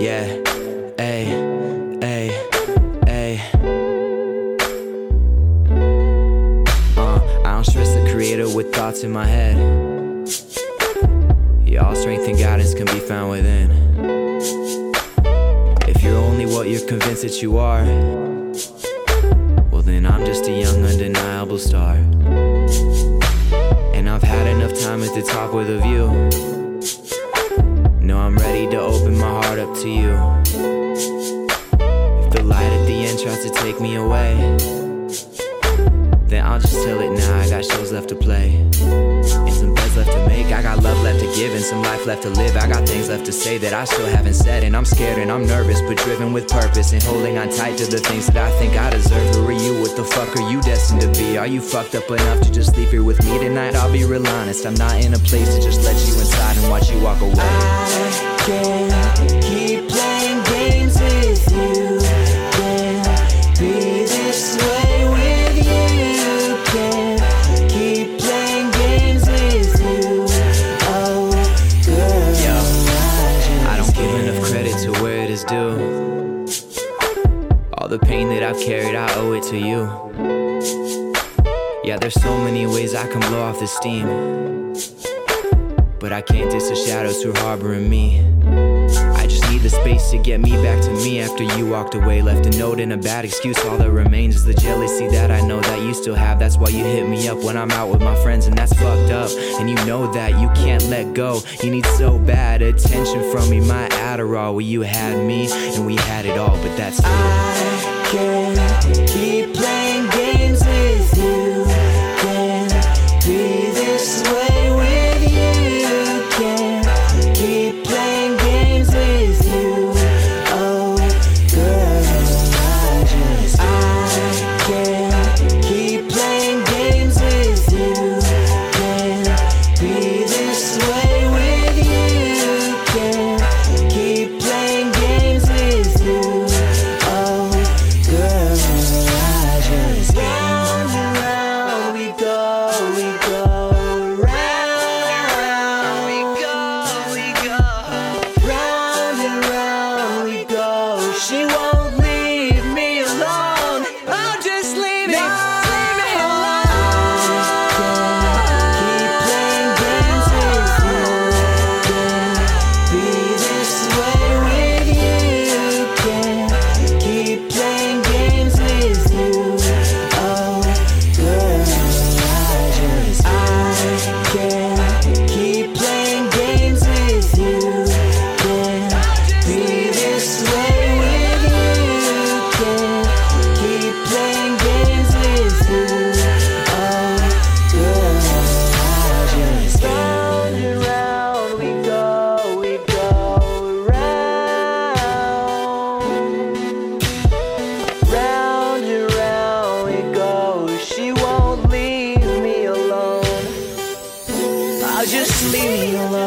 Yeah, ayy, ayy, ayy. Uh, I don't stress the creator with thoughts in my head. Yeah, all strength and guidance can be found within. If you're only what you're convinced that you are, well, then I'm just a young, undeniable star. And I've had enough time at the top with a view. No, I'm ready to open my heart up to you. If the light at the end tries to take me away, then I'll just tell it now. I got shows left to play. And got love left to give and some life left to live. I got things left to say that I still haven't said. And I'm scared and I'm nervous, but driven with purpose. And holding on tight to the things that I think I deserve. Who are you? What the fuck are you destined to be? Are you fucked up enough to just sleep here with me tonight? I'll be real honest. I'm not in a place to just let you inside and watch you walk away. I can't keep playing due. All the pain that I've carried, I owe it to you. Yeah, there's so many ways I can blow off the steam. But I can't diss the shadows who are harboring me. Need the space to get me back to me after you walked away. Left a note and a bad excuse. All that remains is the jealousy that I know that you still have. That's why you hit me up when I'm out with my friends, and that's fucked up. And you know that you can't let go. You need so bad attention from me. My Adderall, well, you had me, and we had it all, but that's. I can't keep playing She won't leave me alone.